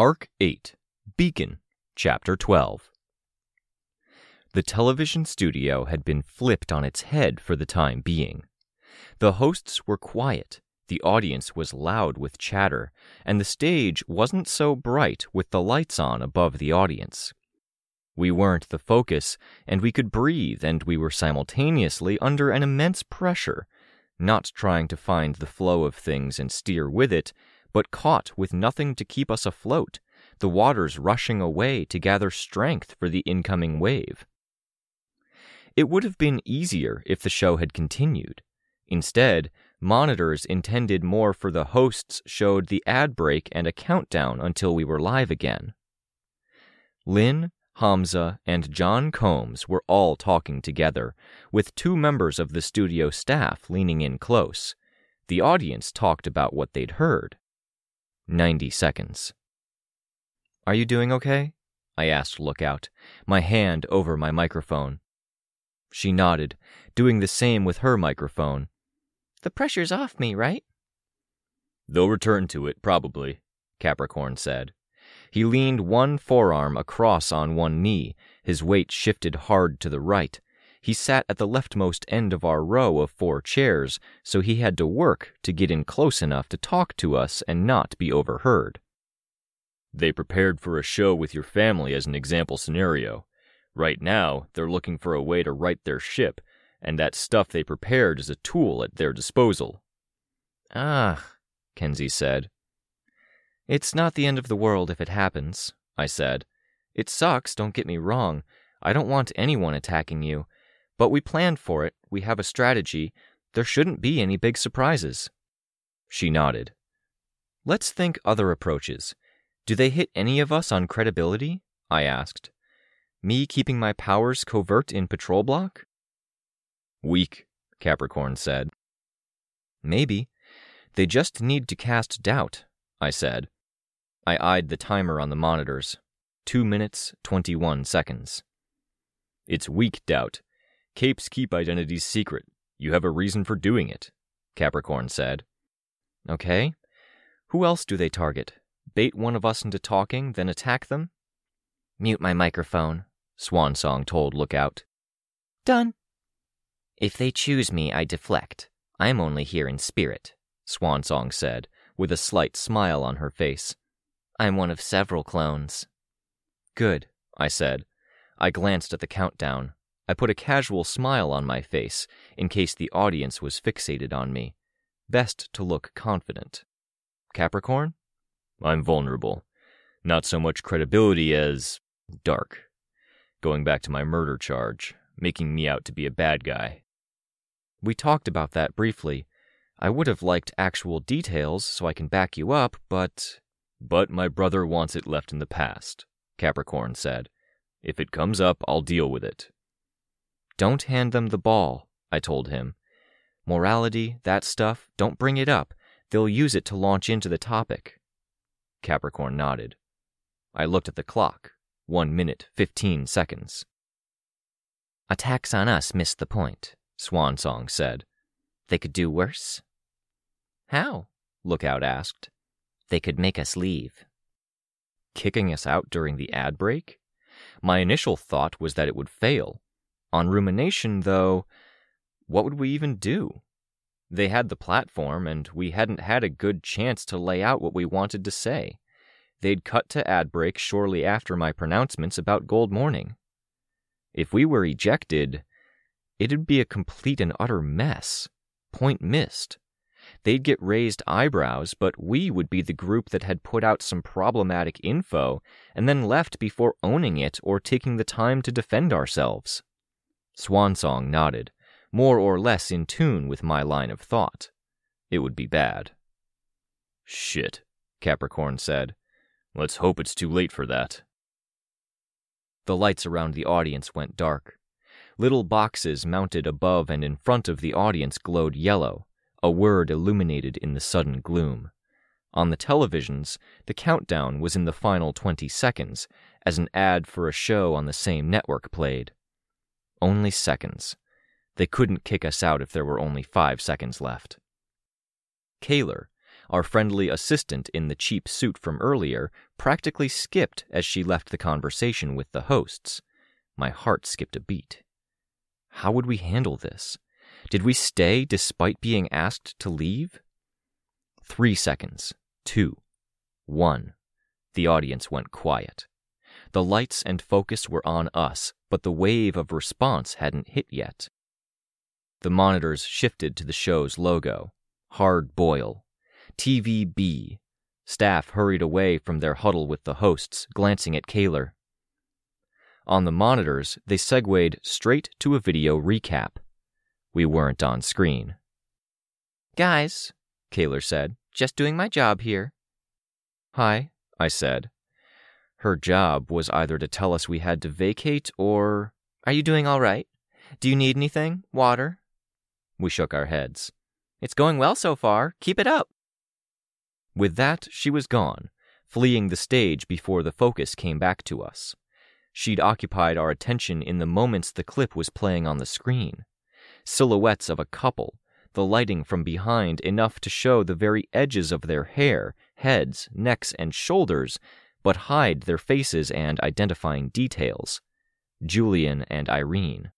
Arc 8 Beacon, Chapter 12 The television studio had been flipped on its head for the time being. The hosts were quiet, the audience was loud with chatter, and the stage wasn't so bright with the lights on above the audience. We weren't the focus, and we could breathe, and we were simultaneously under an immense pressure, not trying to find the flow of things and steer with it, but caught with nothing to keep us afloat, the waters rushing away to gather strength for the incoming wave. It would have been easier if the show had continued. Instead, monitors intended more for the hosts showed the ad break and a countdown until we were live again. Lynn, Hamza, and John Combs were all talking together, with two members of the studio staff leaning in close. The audience talked about what they'd heard. 90 seconds. Are you doing okay? I asked Lookout, my hand over my microphone. She nodded, doing the same with her microphone. The pressure's off me, right? They'll return to it, probably, Capricorn said. He leaned one forearm across on one knee, his weight shifted hard to the right. He sat at the leftmost end of our row of four chairs, so he had to work to get in close enough to talk to us and not be overheard. They prepared for a show with your family as an example scenario. Right now, they're looking for a way to right their ship, and that stuff they prepared is a tool at their disposal. Ah, Kenzie said. It's not the end of the world if it happens, I said. It sucks, don't get me wrong. I don't want anyone attacking you, but we planned for it, we have a strategy. There shouldn't be any big surprises. She nodded. Let's think other approaches. Do they hit any of us on credibility? I asked. Me keeping my powers covert in patrol block? Weak, Capricorn said. Maybe. They just need to cast doubt, I said. I eyed the timer on the monitors. Two minutes, 21 seconds. It's weak doubt, Capes keep identities secret. You have a reason for doing it, Capricorn said. Okay. Who else do they target? Bait one of us into talking, then attack them? Mute my microphone, Swansong told Lookout. Done. If they choose me, I deflect. I'm only here in spirit, Swansong said, with a slight smile on her face. I'm one of several clones. Good, I said. I glanced at the countdown. I put a casual smile on my face in case the audience was fixated on me. Best to look confident. Capricorn? I'm vulnerable. Not so much credibility as dark. Going back to my murder charge, making me out to be a bad guy. We talked about that briefly. I would have liked actual details so I can back you up, but. But my brother wants it left in the past, Capricorn said. If it comes up, I'll deal with it. Don't hand them the ball, I told him. Morality, that stuff, don't bring it up. They'll use it to launch into the topic. Capricorn nodded. I looked at the clock. One minute, fifteen seconds. Attacks on us missed the point, Swansong said. They could do worse? How? Lookout asked. They could make us leave. Kicking us out during the ad break? My initial thought was that it would fail, on rumination, though, what would we even do? They had the platform, and we hadn't had a good chance to lay out what we wanted to say. They'd cut to ad break shortly after my pronouncements about Gold Morning. If we were ejected, it'd be a complete and utter mess. Point missed. They'd get raised eyebrows, but we would be the group that had put out some problematic info and then left before owning it or taking the time to defend ourselves. Swansong nodded, more or less in tune with my line of thought. It would be bad. Shit, Capricorn said. Let's hope it's too late for that. The lights around the audience went dark. Little boxes mounted above and in front of the audience glowed yellow, a word illuminated in the sudden gloom. On the televisions, the countdown was in the final 20 seconds as an ad for a show on the same network played. Only seconds. They couldn't kick us out if there were only five seconds left. Kaler, our friendly assistant in the cheap suit from earlier, practically skipped as she left the conversation with the hosts. My heart skipped a beat. How would we handle this? Did we stay despite being asked to leave? Three seconds. Two. One. The audience went quiet. The lights and focus were on us, but the wave of response hadn't hit yet. The monitors shifted to the show's logo Hard Boil. TVB. Staff hurried away from their huddle with the hosts, glancing at Kaler. On the monitors, they segued straight to a video recap. We weren't on screen. Guys, Kaler said, just doing my job here. Hi, I said. Her job was either to tell us we had to vacate or. Are you doing all right? Do you need anything? Water? We shook our heads. It's going well so far. Keep it up. With that, she was gone, fleeing the stage before the focus came back to us. She'd occupied our attention in the moments the clip was playing on the screen. Silhouettes of a couple, the lighting from behind enough to show the very edges of their hair, heads, necks, and shoulders, but hide their faces and identifying details. Julian and Irene.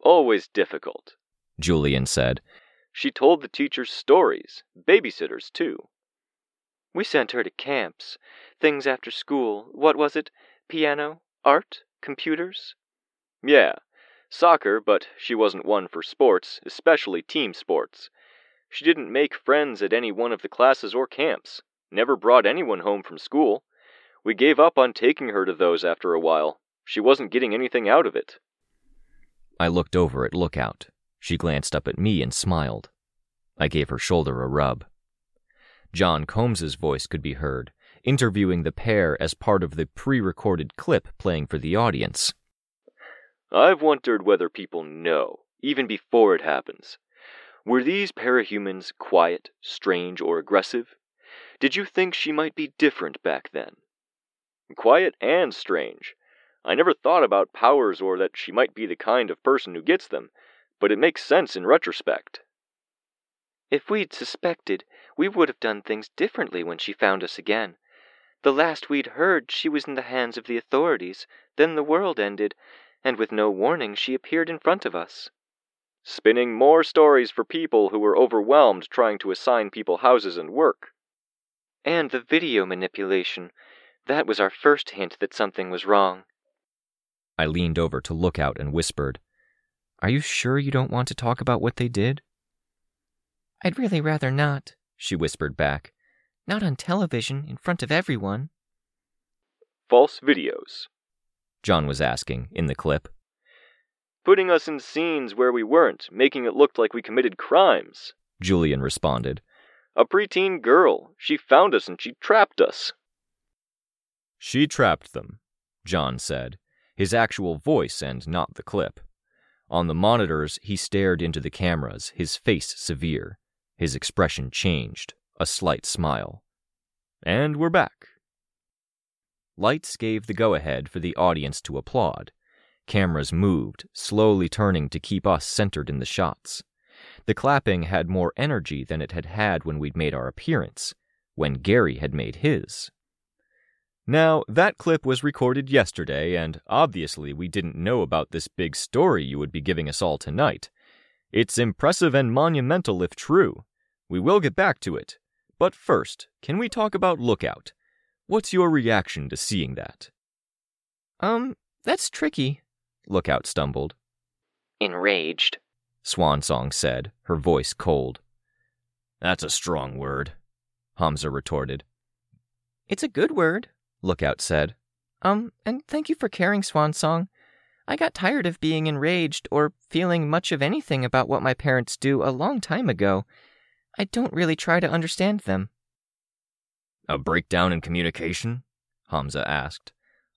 Always difficult, Julian said. She told the teachers stories, babysitters, too. We sent her to camps, things after school. What was it? Piano? Art? Computers? Yeah, soccer, but she wasn't one for sports, especially team sports. She didn't make friends at any one of the classes or camps, never brought anyone home from school. We gave up on taking her to those after a while. She wasn't getting anything out of it. I looked over at Lookout. She glanced up at me and smiled. I gave her shoulder a rub. John Combs's voice could be heard, interviewing the pair as part of the pre recorded clip playing for the audience. I've wondered whether people know, even before it happens. Were these parahumans quiet, strange, or aggressive? Did you think she might be different back then? Quiet and strange. I never thought about powers or that she might be the kind of person who gets them, but it makes sense in retrospect. If we'd suspected, we would have done things differently when she found us again. The last we'd heard, she was in the hands of the authorities. Then the world ended, and with no warning, she appeared in front of us. Spinning more stories for people who were overwhelmed trying to assign people houses and work. And the video manipulation. That was our first hint that something was wrong. I leaned over to Lookout and whispered, Are you sure you don't want to talk about what they did? I'd really rather not, she whispered back. Not on television, in front of everyone. False videos, John was asking in the clip. Putting us in scenes where we weren't, making it look like we committed crimes, Julian responded. A preteen girl. She found us and she trapped us. She trapped them, John said, his actual voice and not the clip. On the monitors, he stared into the cameras, his face severe. His expression changed, a slight smile. And we're back. Lights gave the go ahead for the audience to applaud. Cameras moved, slowly turning to keep us centered in the shots. The clapping had more energy than it had had when we'd made our appearance, when Gary had made his. Now, that clip was recorded yesterday, and obviously we didn't know about this big story you would be giving us all tonight. It's impressive and monumental if true. We will get back to it. But first, can we talk about Lookout? What's your reaction to seeing that? Um, that's tricky, Lookout stumbled. Enraged, Swansong said, her voice cold. That's a strong word, Hamza retorted. It's a good word, Lookout said. Um, and thank you for caring, Swansong. I got tired of being enraged or feeling much of anything about what my parents do a long time ago. I don't really try to understand them. A breakdown in communication? Hamza asked.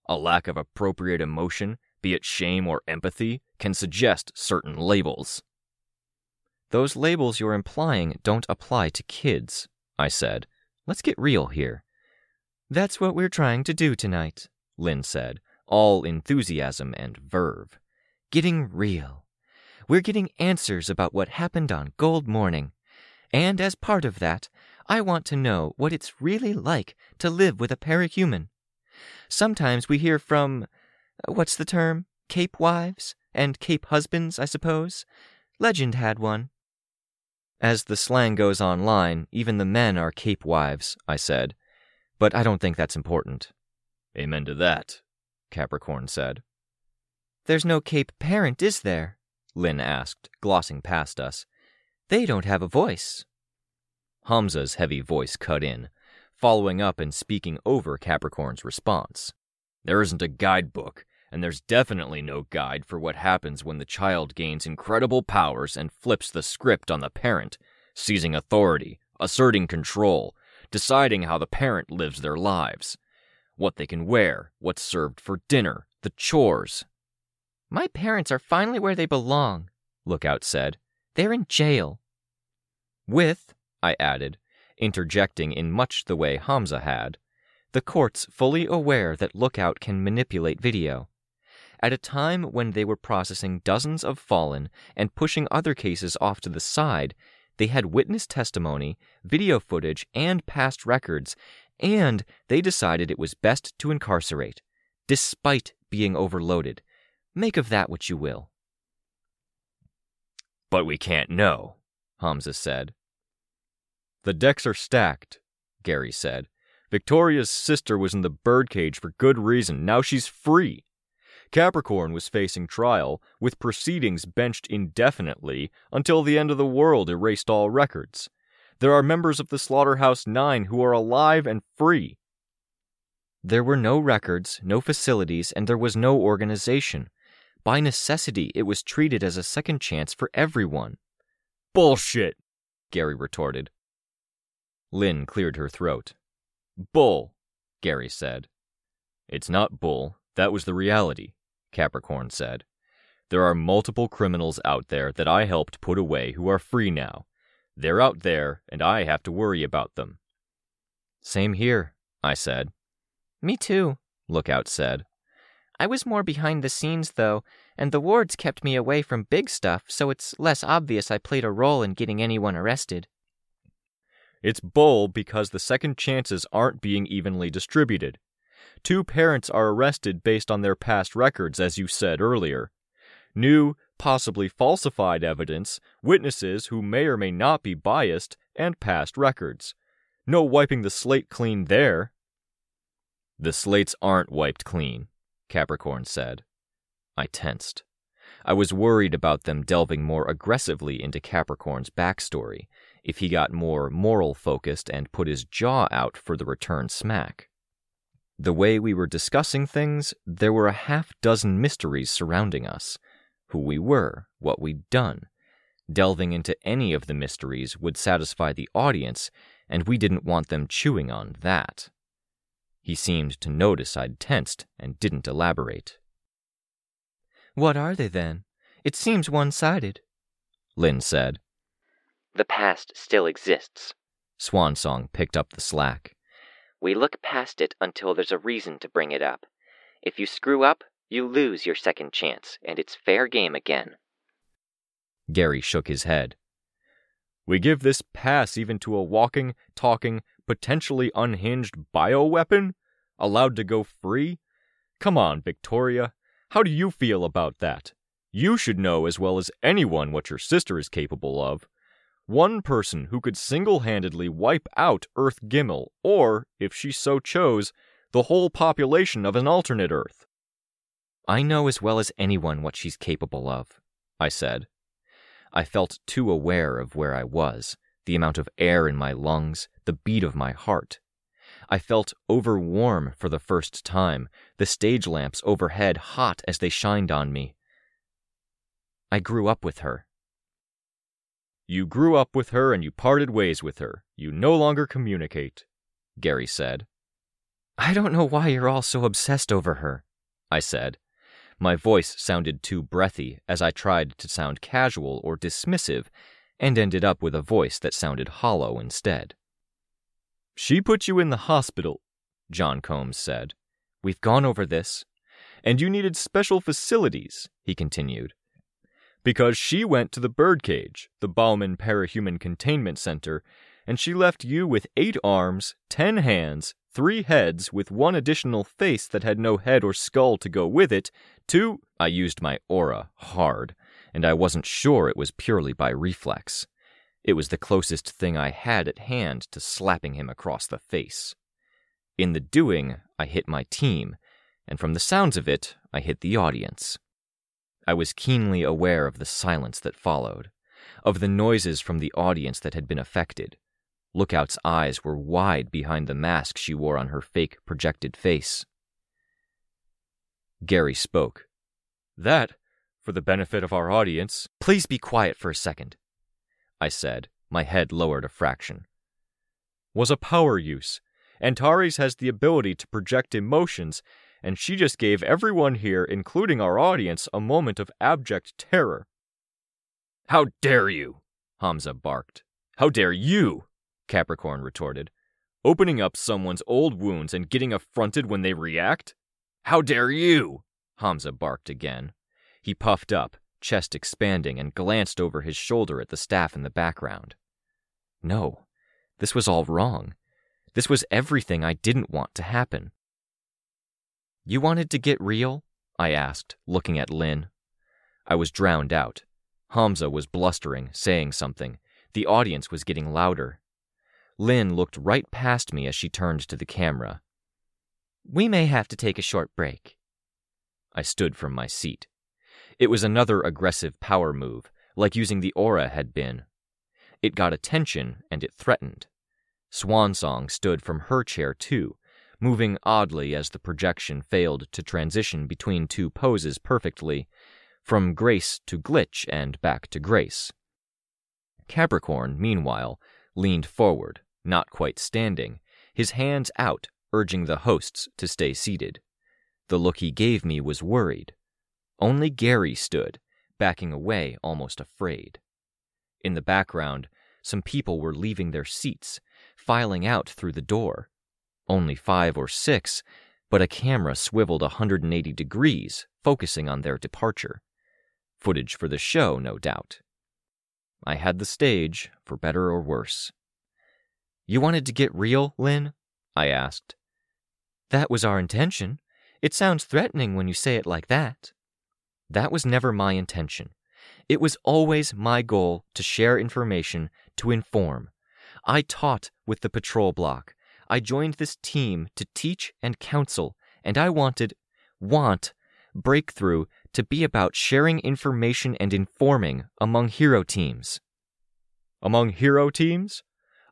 A lack of appropriate emotion, be it shame or empathy, can suggest certain labels. Those labels you're implying don't apply to kids, I said. Let's get real here. That's what we're trying to do tonight, Lynn said, all enthusiasm and verve. Getting real. We're getting answers about what happened on Gold Morning. And as part of that, I want to know what it's really like to live with a parahuman. Sometimes we hear from, uh, what's the term? Cape wives? And Cape husbands, I suppose? Legend had one. As the slang goes online, even the men are Cape wives, I said. But I don't think that's important. Amen to that, Capricorn said. There's no Cape parent, is there? Lynn asked, glossing past us. They don't have a voice. Hamza's heavy voice cut in, following up and speaking over Capricorn's response. There isn't a guidebook, and there's definitely no guide for what happens when the child gains incredible powers and flips the script on the parent, seizing authority, asserting control, deciding how the parent lives their lives, what they can wear, what's served for dinner, the chores. My parents are finally where they belong, Lookout said. They're in jail. With, I added, interjecting in much the way Hamza had, the courts fully aware that Lookout can manipulate video. At a time when they were processing dozens of fallen and pushing other cases off to the side, they had witness testimony, video footage, and past records, and they decided it was best to incarcerate, despite being overloaded. Make of that what you will. But we can't know, Hamza said. The decks are stacked, Gary said. Victoria's sister was in the birdcage for good reason. Now she's free. Capricorn was facing trial, with proceedings benched indefinitely until the end of the world erased all records. There are members of the Slaughterhouse Nine who are alive and free. There were no records, no facilities, and there was no organization. By necessity, it was treated as a second chance for everyone. Bullshit, Gary retorted. Lynn cleared her throat. Bull, Gary said. It's not bull. That was the reality. Capricorn said. There are multiple criminals out there that I helped put away who are free now. They're out there, and I have to worry about them. Same here, I said. Me too, Lookout said. I was more behind the scenes, though, and the wards kept me away from big stuff, so it's less obvious I played a role in getting anyone arrested. It's bull because the second chances aren't being evenly distributed. Two parents are arrested based on their past records, as you said earlier. New, possibly falsified evidence, witnesses who may or may not be biased, and past records. No wiping the slate clean there. The slates aren't wiped clean, Capricorn said. I tensed. I was worried about them delving more aggressively into Capricorn's backstory if he got more moral focused and put his jaw out for the return smack. The way we were discussing things, there were a half dozen mysteries surrounding us who we were, what we'd done. Delving into any of the mysteries would satisfy the audience, and we didn't want them chewing on that. He seemed to notice I'd tensed and didn't elaborate. What are they then? It seems one sided, Lynn said. The past still exists. Swansong picked up the slack. We look past it until there's a reason to bring it up. If you screw up, you lose your second chance, and it's fair game again. Gary shook his head. We give this pass even to a walking, talking, potentially unhinged bioweapon? Allowed to go free? Come on, Victoria. How do you feel about that? You should know as well as anyone what your sister is capable of one person who could single handedly wipe out Earth Gimel, or, if she so chose, the whole population of an alternate Earth. I know as well as anyone what she's capable of, I said. I felt too aware of where I was, the amount of air in my lungs, the beat of my heart. I felt overwarm for the first time, the stage lamps overhead hot as they shined on me. I grew up with her. You grew up with her and you parted ways with her. You no longer communicate. Gary said. I don't know why you're all so obsessed over her, I said. My voice sounded too breathy as I tried to sound casual or dismissive and ended up with a voice that sounded hollow instead. She put you in the hospital, John Combs said. We've gone over this. And you needed special facilities, he continued. Because she went to the birdcage, the Baumann Parahuman Containment Center, and she left you with eight arms, ten hands, three heads with one additional face that had no head or skull to go with it, two. I used my aura hard, and I wasn't sure it was purely by reflex. It was the closest thing I had at hand to slapping him across the face. In the doing, I hit my team, and from the sounds of it, I hit the audience. I was keenly aware of the silence that followed, of the noises from the audience that had been affected. Lookout's eyes were wide behind the mask she wore on her fake projected face. Gary spoke. That, for the benefit of our audience. Please be quiet for a second, I said, my head lowered a fraction. Was a power use. Antares has the ability to project emotions and she just gave everyone here, including our audience, a moment of abject terror. How dare you? Hamza barked. How dare you? Capricorn retorted. Opening up someone's old wounds and getting affronted when they react? How dare you? Hamza barked again. He puffed up, chest expanding, and glanced over his shoulder at the staff in the background. No, this was all wrong. This was everything I didn't want to happen. You wanted to get real? I asked, looking at Lynn. I was drowned out. Hamza was blustering, saying something. The audience was getting louder. Lynn looked right past me as she turned to the camera. We may have to take a short break. I stood from my seat. It was another aggressive power move, like using the aura had been. It got attention and it threatened. Swansong stood from her chair too, moving oddly as the projection failed to transition between two poses perfectly, from grace to glitch and back to grace. Capricorn, meanwhile, leaned forward, not quite standing, his hands out, urging the hosts to stay seated. The look he gave me was worried. Only Gary stood, backing away, almost afraid. In the background, some people were leaving their seats, filing out through the door, only five or six, but a camera swiveled 180 degrees, focusing on their departure. Footage for the show, no doubt. I had the stage, for better or worse. You wanted to get real, Lynn? I asked. That was our intention. It sounds threatening when you say it like that. That was never my intention. It was always my goal to share information, to inform. I taught with the patrol block. I joined this team to teach and counsel, and I wanted, want, breakthrough to be about sharing information and informing among hero teams. Among hero teams?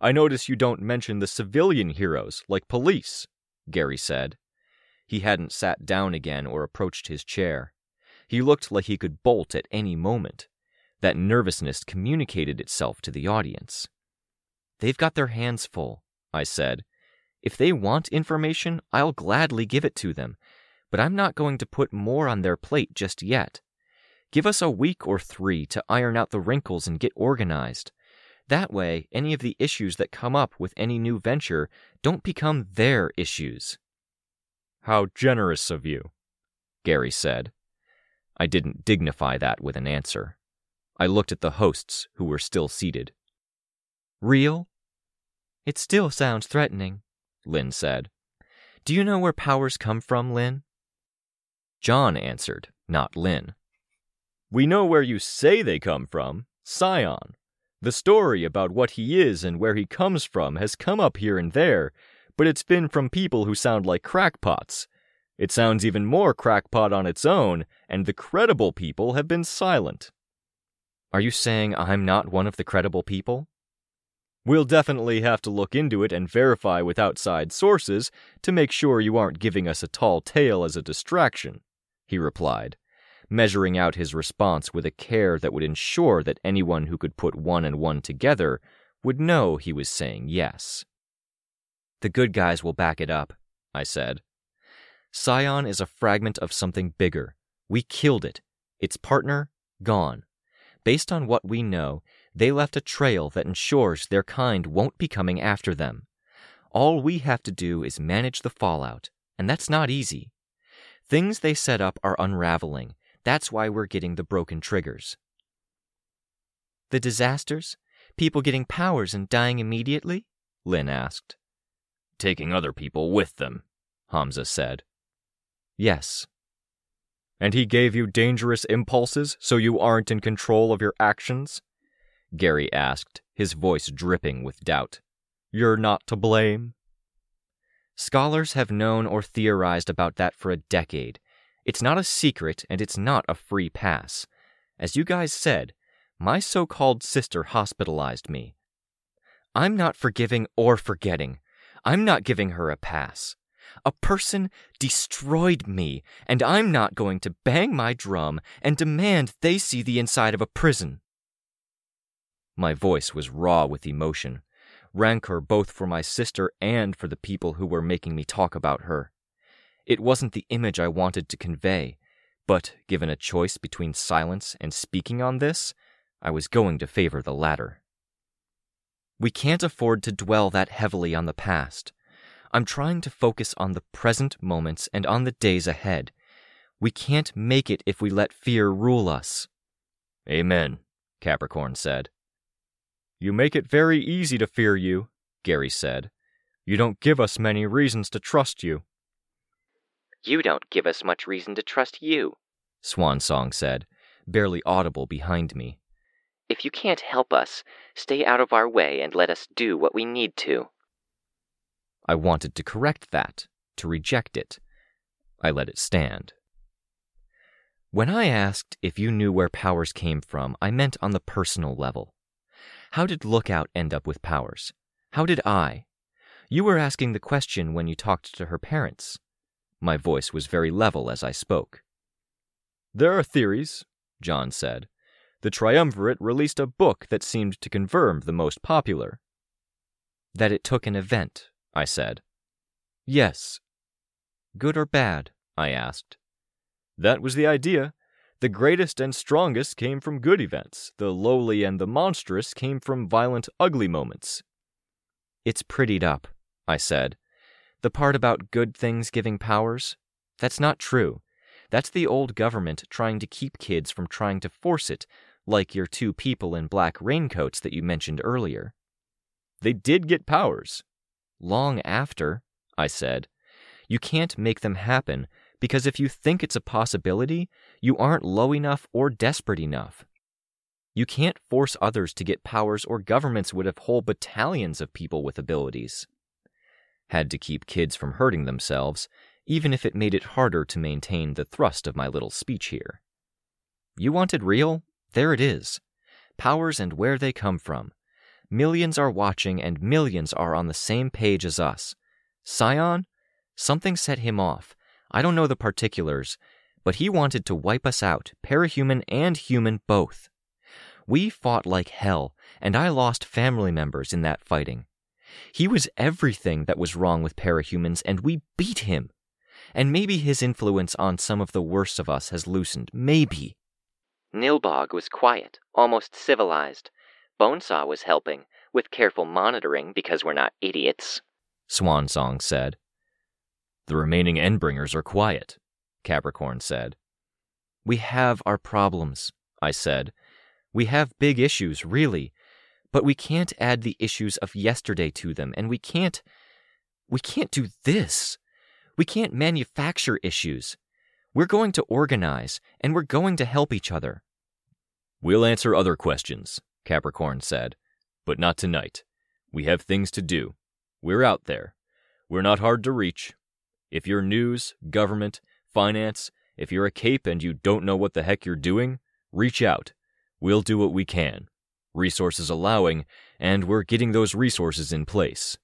I notice you don't mention the civilian heroes, like police, Gary said. He hadn't sat down again or approached his chair. He looked like he could bolt at any moment. That nervousness communicated itself to the audience. They've got their hands full, I said, if they want information, I'll gladly give it to them, but I'm not going to put more on their plate just yet. Give us a week or three to iron out the wrinkles and get organized. That way, any of the issues that come up with any new venture don't become their issues. How generous of you, Gary said. I didn't dignify that with an answer. I looked at the hosts who were still seated. Real? It still sounds threatening. Lynn said. Do you know where powers come from, Lynn? John answered, not Lynn. We know where you say they come from Scion. The story about what he is and where he comes from has come up here and there, but it's been from people who sound like crackpots. It sounds even more crackpot on its own, and the credible people have been silent. Are you saying I'm not one of the credible people? We'll definitely have to look into it and verify with outside sources to make sure you aren't giving us a tall tale as a distraction, he replied, measuring out his response with a care that would ensure that anyone who could put one and one together would know he was saying yes. The good guys will back it up, I said. Scion is a fragment of something bigger. We killed it. Its partner, gone. Based on what we know, they left a trail that ensures their kind won't be coming after them. All we have to do is manage the fallout, and that's not easy. Things they set up are unraveling. That's why we're getting the broken triggers. The disasters? People getting powers and dying immediately? Lynn asked. Taking other people with them, Hamza said. Yes. And he gave you dangerous impulses so you aren't in control of your actions? Gary asked, his voice dripping with doubt. You're not to blame? Scholars have known or theorized about that for a decade. It's not a secret and it's not a free pass. As you guys said, my so called sister hospitalized me. I'm not forgiving or forgetting. I'm not giving her a pass. A person destroyed me, and I'm not going to bang my drum and demand they see the inside of a prison. My voice was raw with emotion, rancor both for my sister and for the people who were making me talk about her. It wasn't the image I wanted to convey, but given a choice between silence and speaking on this, I was going to favor the latter. We can't afford to dwell that heavily on the past. I'm trying to focus on the present moments and on the days ahead. We can't make it if we let fear rule us. Amen, Capricorn said. You make it very easy to fear you, Gary said. You don't give us many reasons to trust you. You don't give us much reason to trust you, Swansong said, barely audible behind me. If you can't help us, stay out of our way and let us do what we need to. I wanted to correct that, to reject it. I let it stand. When I asked if you knew where powers came from, I meant on the personal level. How did Lookout end up with powers? How did I? You were asking the question when you talked to her parents. My voice was very level as I spoke. There are theories, John said. The Triumvirate released a book that seemed to confirm the most popular. That it took an event, I said. Yes. Good or bad? I asked. That was the idea. The greatest and strongest came from good events. The lowly and the monstrous came from violent, ugly moments. It's prettied up, I said. The part about good things giving powers? That's not true. That's the old government trying to keep kids from trying to force it, like your two people in black raincoats that you mentioned earlier. They did get powers. Long after, I said. You can't make them happen because if you think it's a possibility, you aren't low enough or desperate enough. You can't force others to get powers, or governments would have whole battalions of people with abilities. Had to keep kids from hurting themselves, even if it made it harder to maintain the thrust of my little speech here. You wanted real? There it is. Powers and where they come from. Millions are watching, and millions are on the same page as us. Scion? Something set him off. I don't know the particulars, but he wanted to wipe us out, parahuman and human both. We fought like hell, and I lost family members in that fighting. He was everything that was wrong with parahumans, and we beat him. And maybe his influence on some of the worst of us has loosened. Maybe. Nilbog was quiet, almost civilized. Bonesaw was helping, with careful monitoring because we're not idiots. Swansong said. The remaining Endbringers are quiet, Capricorn said. We have our problems, I said. We have big issues, really, but we can't add the issues of yesterday to them, and we can't. We can't do this. We can't manufacture issues. We're going to organize, and we're going to help each other. We'll answer other questions, Capricorn said, but not tonight. We have things to do. We're out there. We're not hard to reach. If you're news, government, finance, if you're a cape and you don't know what the heck you're doing, reach out. We'll do what we can, resources allowing, and we're getting those resources in place.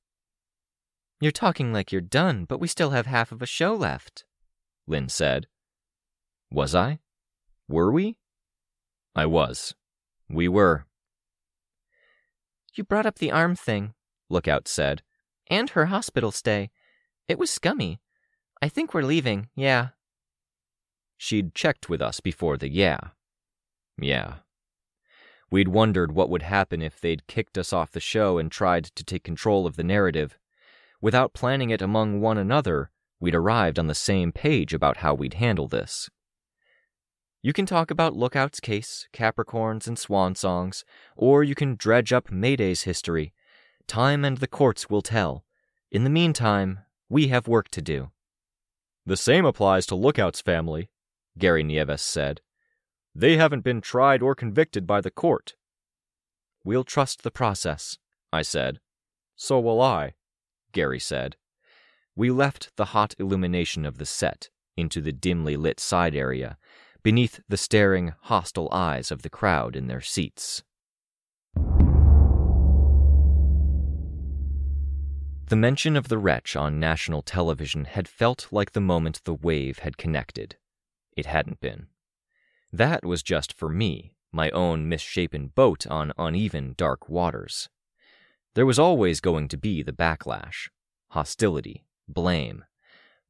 You're talking like you're done, but we still have half of a show left, Lynn said. Was I? Were we? I was. We were. You brought up the arm thing, Lookout said. And her hospital stay. It was scummy. I think we're leaving, yeah. She'd checked with us before the yeah. Yeah. We'd wondered what would happen if they'd kicked us off the show and tried to take control of the narrative. Without planning it among one another, we'd arrived on the same page about how we'd handle this. You can talk about Lookout's case, Capricorns, and swan songs, or you can dredge up Mayday's history. Time and the courts will tell. In the meantime, we have work to do. The same applies to Lookout's family, Gary Nieves said. They haven't been tried or convicted by the court. We'll trust the process, I said. So will I, Gary said. We left the hot illumination of the set into the dimly lit side area, beneath the staring, hostile eyes of the crowd in their seats. The mention of the wretch on national television had felt like the moment the wave had connected. It hadn't been. That was just for me, my own misshapen boat on uneven, dark waters. There was always going to be the backlash, hostility, blame.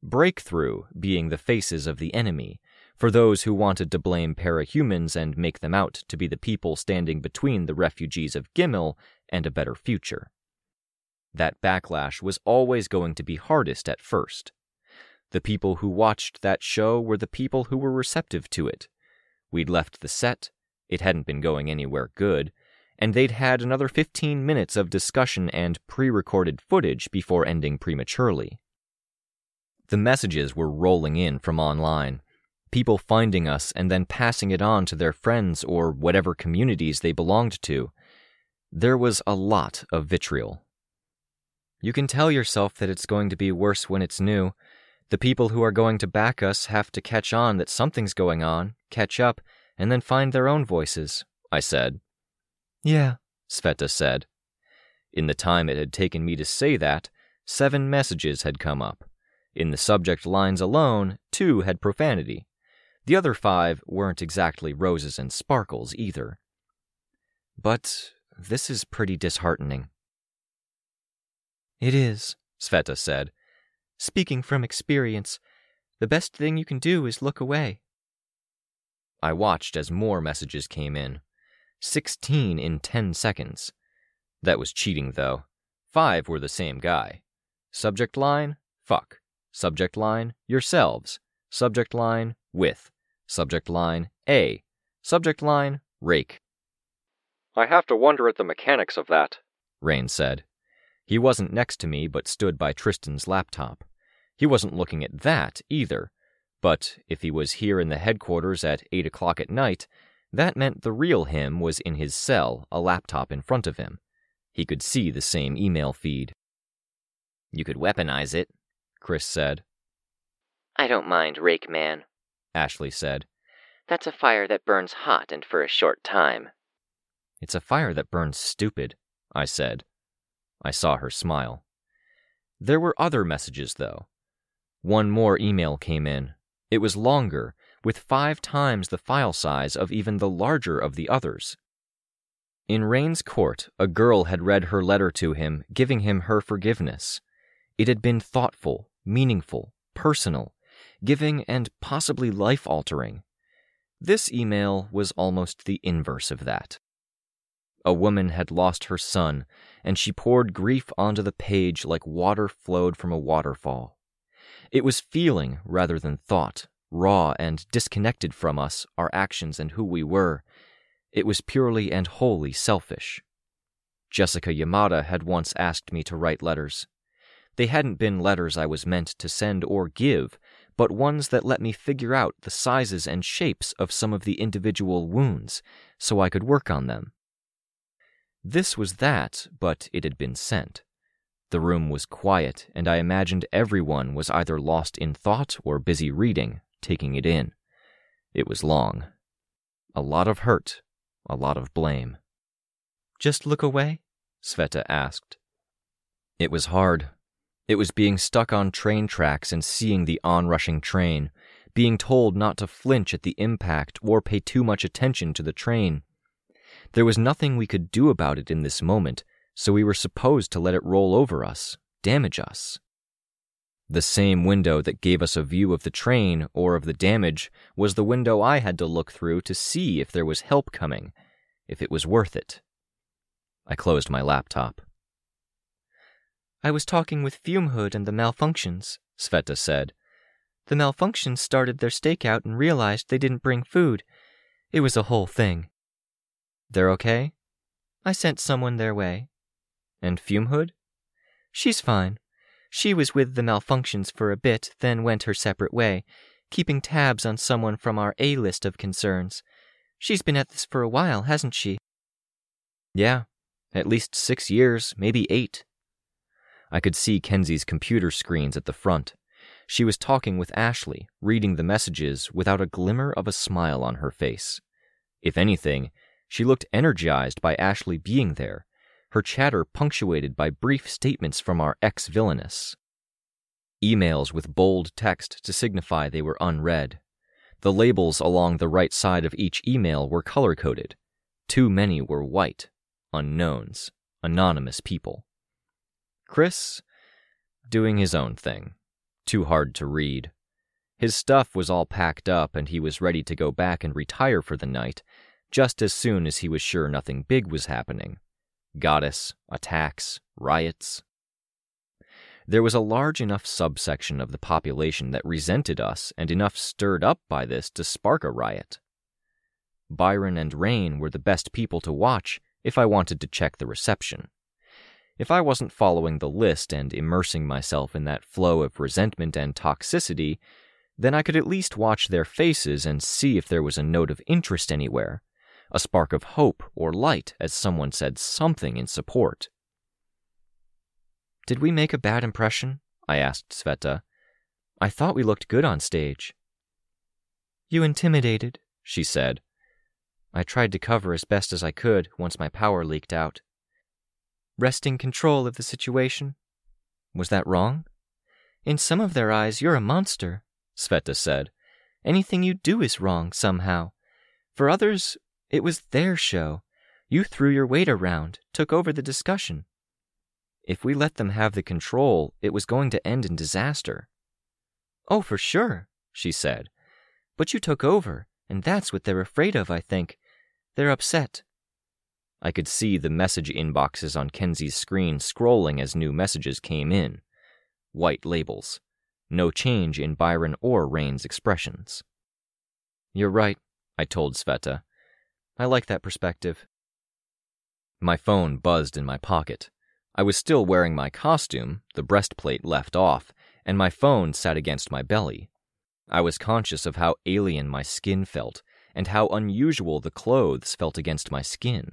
Breakthrough being the faces of the enemy, for those who wanted to blame parahumans and make them out to be the people standing between the refugees of Gimel and a better future. That backlash was always going to be hardest at first. The people who watched that show were the people who were receptive to it. We'd left the set, it hadn't been going anywhere good, and they'd had another 15 minutes of discussion and pre recorded footage before ending prematurely. The messages were rolling in from online, people finding us and then passing it on to their friends or whatever communities they belonged to. There was a lot of vitriol. You can tell yourself that it's going to be worse when it's new. The people who are going to back us have to catch on that something's going on, catch up, and then find their own voices, I said. Yeah, Sveta said. In the time it had taken me to say that, seven messages had come up. In the subject lines alone, two had profanity. The other five weren't exactly roses and sparkles either. But this is pretty disheartening. It is, Sveta said. Speaking from experience, the best thing you can do is look away. I watched as more messages came in. Sixteen in ten seconds. That was cheating, though. Five were the same guy. Subject line, fuck. Subject line, yourselves. Subject line, with. Subject line, A. Subject line, rake. I have to wonder at the mechanics of that, Rain said. He wasn't next to me, but stood by Tristan's laptop. He wasn't looking at that either. But if he was here in the headquarters at 8 o'clock at night, that meant the real him was in his cell, a laptop in front of him. He could see the same email feed. You could weaponize it, Chris said. I don't mind, Rake Man, Ashley said. That's a fire that burns hot and for a short time. It's a fire that burns stupid, I said. I saw her smile. There were other messages, though. One more email came in. It was longer, with five times the file size of even the larger of the others. In Rain's court, a girl had read her letter to him, giving him her forgiveness. It had been thoughtful, meaningful, personal, giving and possibly life altering. This email was almost the inverse of that. A woman had lost her son, and she poured grief onto the page like water flowed from a waterfall. It was feeling rather than thought, raw and disconnected from us, our actions, and who we were. It was purely and wholly selfish. Jessica Yamada had once asked me to write letters. They hadn't been letters I was meant to send or give, but ones that let me figure out the sizes and shapes of some of the individual wounds so I could work on them. This was that, but it had been sent. The room was quiet, and I imagined everyone was either lost in thought or busy reading, taking it in. It was long. A lot of hurt, a lot of blame. Just look away? Sveta asked. It was hard. It was being stuck on train tracks and seeing the onrushing train, being told not to flinch at the impact or pay too much attention to the train. There was nothing we could do about it in this moment, so we were supposed to let it roll over us, damage us. The same window that gave us a view of the train or of the damage was the window I had to look through to see if there was help coming, if it was worth it. I closed my laptop. I was talking with Fume Hood and the malfunctions, Sveta said. The malfunctions started their stakeout and realized they didn't bring food. It was a whole thing. They're okay? I sent someone their way. And Fume Hood? She's fine. She was with the malfunctions for a bit, then went her separate way, keeping tabs on someone from our A list of concerns. She's been at this for a while, hasn't she? Yeah, at least six years, maybe eight. I could see Kenzie's computer screens at the front. She was talking with Ashley, reading the messages without a glimmer of a smile on her face. If anything, she looked energized by Ashley being there, her chatter punctuated by brief statements from our ex villainess. Emails with bold text to signify they were unread. The labels along the right side of each email were color coded. Too many were white, unknowns, anonymous people. Chris, doing his own thing. Too hard to read. His stuff was all packed up and he was ready to go back and retire for the night, just as soon as he was sure nothing big was happening. Goddess, attacks, riots. There was a large enough subsection of the population that resented us and enough stirred up by this to spark a riot. Byron and Rain were the best people to watch if I wanted to check the reception. If I wasn't following the list and immersing myself in that flow of resentment and toxicity, then I could at least watch their faces and see if there was a note of interest anywhere, a spark of hope or light as someone said something in support. Did we make a bad impression? I asked Sveta. I thought we looked good on stage. You intimidated, she said. I tried to cover as best as I could once my power leaked out. Wresting control of the situation. Was that wrong? In some of their eyes, you're a monster, Sveta said. Anything you do is wrong, somehow. For others, it was their show. You threw your weight around, took over the discussion. If we let them have the control, it was going to end in disaster. Oh, for sure, she said. But you took over, and that's what they're afraid of, I think. They're upset. I could see the message inboxes on Kenzie's screen scrolling as new messages came in. White labels. No change in Byron or Rain's expressions. You're right, I told Sveta. I like that perspective. My phone buzzed in my pocket. I was still wearing my costume, the breastplate left off, and my phone sat against my belly. I was conscious of how alien my skin felt, and how unusual the clothes felt against my skin.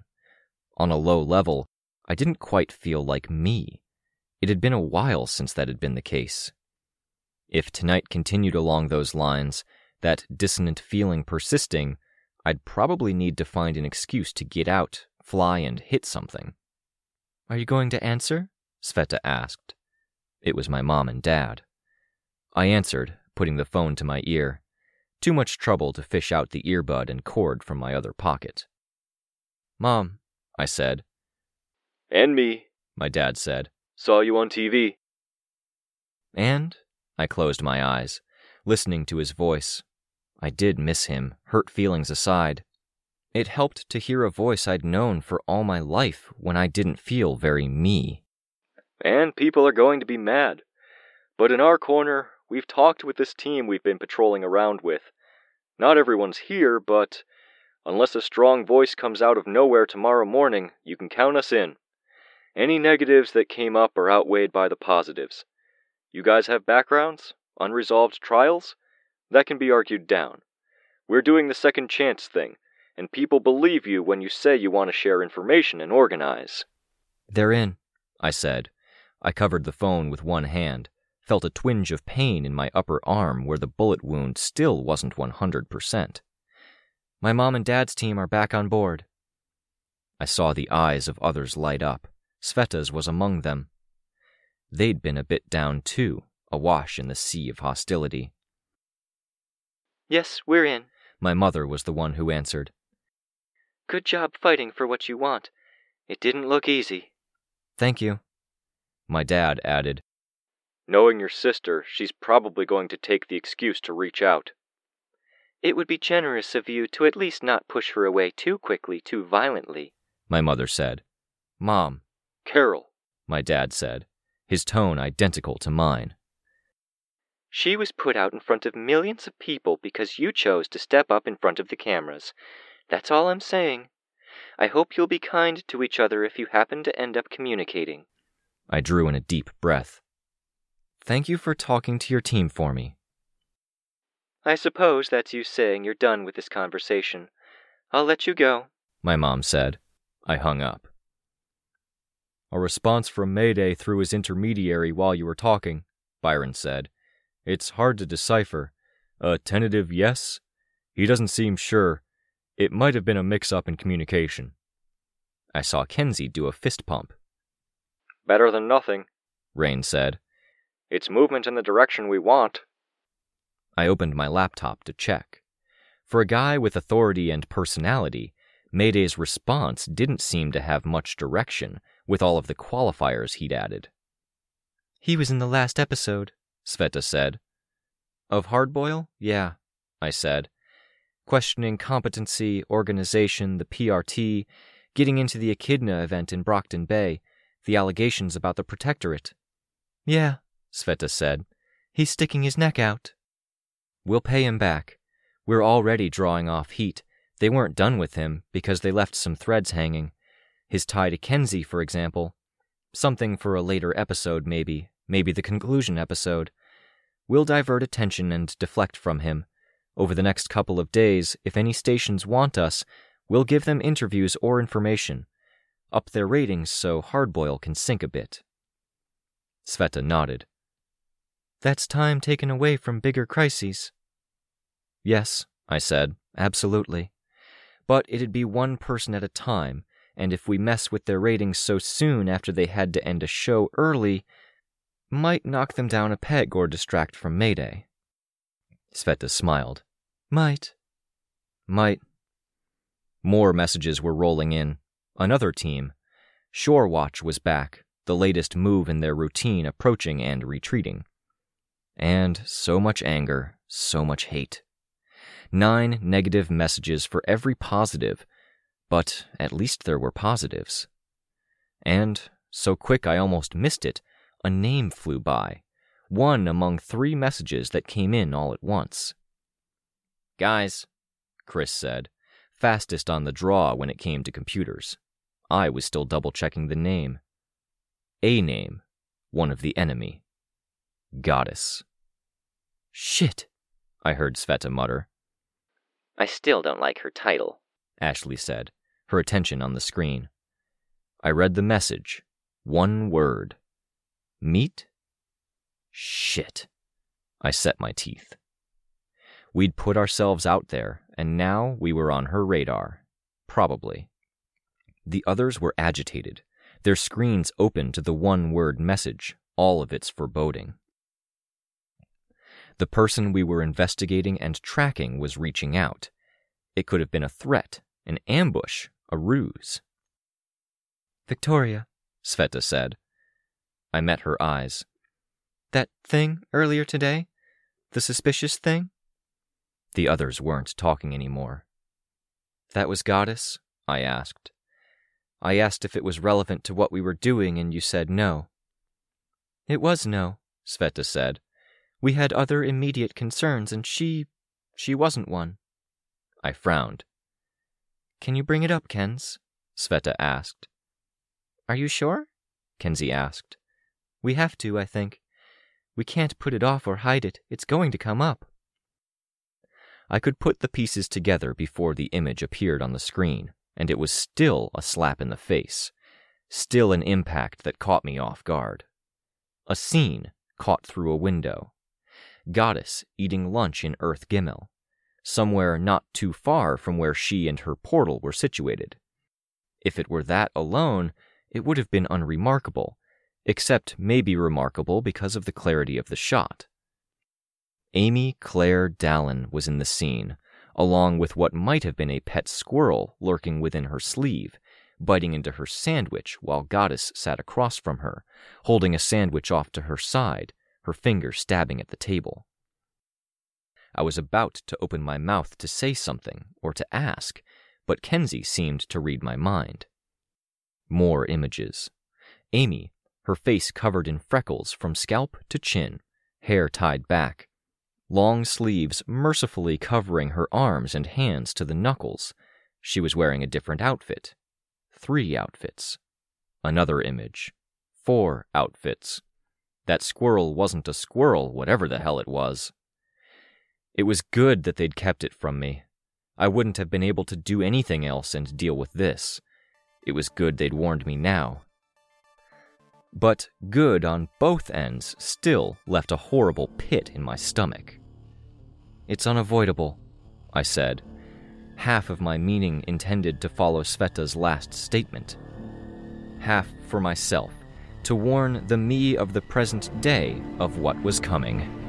On a low level, I didn't quite feel like me. It had been a while since that had been the case. If tonight continued along those lines, that dissonant feeling persisting, I'd probably need to find an excuse to get out, fly, and hit something. Are you going to answer? Sveta asked. It was my mom and dad. I answered, putting the phone to my ear. Too much trouble to fish out the earbud and cord from my other pocket. Mom, I said. And me, my dad said. Saw you on TV. And? I closed my eyes, listening to his voice. I did miss him, hurt feelings aside. It helped to hear a voice I'd known for all my life when I didn't feel very me. And people are going to be mad. But in our corner, we've talked with this team we've been patrolling around with. Not everyone's here, but unless a strong voice comes out of nowhere tomorrow morning, you can count us in. Any negatives that came up are outweighed by the positives. You guys have backgrounds? Unresolved trials? That can be argued down. We're doing the second chance thing, and people believe you when you say you want to share information and organize. They're in, I said. I covered the phone with one hand, felt a twinge of pain in my upper arm where the bullet wound still wasn't 100%. My mom and dad's team are back on board. I saw the eyes of others light up. Sveta's was among them. They'd been a bit down too, awash in the sea of hostility. Yes, we're in. My mother was the one who answered. Good job fighting for what you want. It didn't look easy. Thank you. My dad added, Knowing your sister, she's probably going to take the excuse to reach out. It would be generous of you to at least not push her away too quickly, too violently. My mother said. Mom. Carol. My dad said, his tone identical to mine. She was put out in front of millions of people because you chose to step up in front of the cameras. That's all I'm saying. I hope you'll be kind to each other if you happen to end up communicating. I drew in a deep breath. Thank you for talking to your team for me. I suppose that's you saying you're done with this conversation. I'll let you go, my mom said. I hung up. A response from Mayday through his intermediary while you were talking, Byron said. It's hard to decipher. A tentative yes? He doesn't seem sure. It might have been a mix up in communication. I saw Kenzie do a fist pump. Better than nothing, Rain said. It's movement in the direction we want. I opened my laptop to check. For a guy with authority and personality, Mayday's response didn't seem to have much direction with all of the qualifiers he'd added. He was in the last episode, Sveta said. Of Hardboil? Yeah, I said. Questioning competency, organization, the PRT, getting into the Echidna event in Brockton Bay, the allegations about the Protectorate. Yeah, Sveta said. He's sticking his neck out. We'll pay him back. We're already drawing off heat. They weren't done with him because they left some threads hanging. His tie to Kenzie, for example. Something for a later episode, maybe. Maybe the conclusion episode. We'll divert attention and deflect from him. Over the next couple of days, if any stations want us, we'll give them interviews or information. Up their ratings so Hardboil can sink a bit. Sveta nodded. That's time taken away from bigger crises. Yes, I said, absolutely. But it'd be one person at a time, and if we mess with their ratings so soon after they had to end a show early, might knock them down a peg or distract from Mayday. Sveta smiled. Might. Might. More messages were rolling in. Another team. Shore Watch was back, the latest move in their routine approaching and retreating. And so much anger, so much hate. Nine negative messages for every positive, but at least there were positives. And, so quick I almost missed it, a name flew by, one among three messages that came in all at once. Guys, Chris said, fastest on the draw when it came to computers. I was still double checking the name. A name, one of the enemy. Goddess. Shit, I heard Sveta mutter. I still don't like her title, Ashley said, her attention on the screen. I read the message. One word. Meet? Shit. I set my teeth. We'd put ourselves out there, and now we were on her radar. Probably. The others were agitated, their screens open to the one word message, all of its foreboding. The person we were investigating and tracking was reaching out. It could have been a threat, an ambush, a ruse. Victoria, Sveta said. I met her eyes. That thing earlier today? The suspicious thing? The others weren't talking anymore. That was Goddess? I asked. I asked if it was relevant to what we were doing, and you said no. It was no, Sveta said. We had other immediate concerns, and she. she wasn't one. I frowned. Can you bring it up, Kens? Sveta asked. Are you sure? Kenzie asked. We have to, I think. We can't put it off or hide it. It's going to come up. I could put the pieces together before the image appeared on the screen, and it was still a slap in the face, still an impact that caught me off guard. A scene caught through a window, goddess eating lunch in Earth Gimel, somewhere not too far from where she and her portal were situated. If it were that alone, it would have been unremarkable, except maybe remarkable because of the clarity of the shot. Amy Claire Dallon was in the scene, along with what might have been a pet squirrel lurking within her sleeve, biting into her sandwich while Goddess sat across from her, holding a sandwich off to her side, her finger stabbing at the table. I was about to open my mouth to say something or to ask, but Kenzie seemed to read my mind. More images. Amy, her face covered in freckles from scalp to chin, hair tied back, long sleeves mercifully covering her arms and hands to the knuckles. She was wearing a different outfit. Three outfits. Another image. Four outfits. That squirrel wasn't a squirrel, whatever the hell it was. It was good that they'd kept it from me. I wouldn't have been able to do anything else and deal with this. It was good they'd warned me now. But good on both ends still left a horrible pit in my stomach. It's unavoidable, I said, half of my meaning intended to follow Sveta's last statement, half for myself, to warn the me of the present day of what was coming.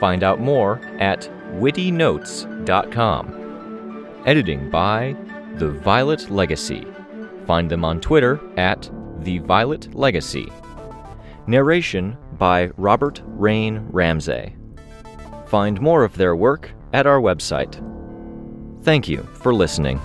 Find out more at wittynotes.com. Editing by The Violet Legacy. Find them on Twitter at The Violet Legacy. Narration by Robert Rain Ramsay. Find more of their work at our website. Thank you for listening.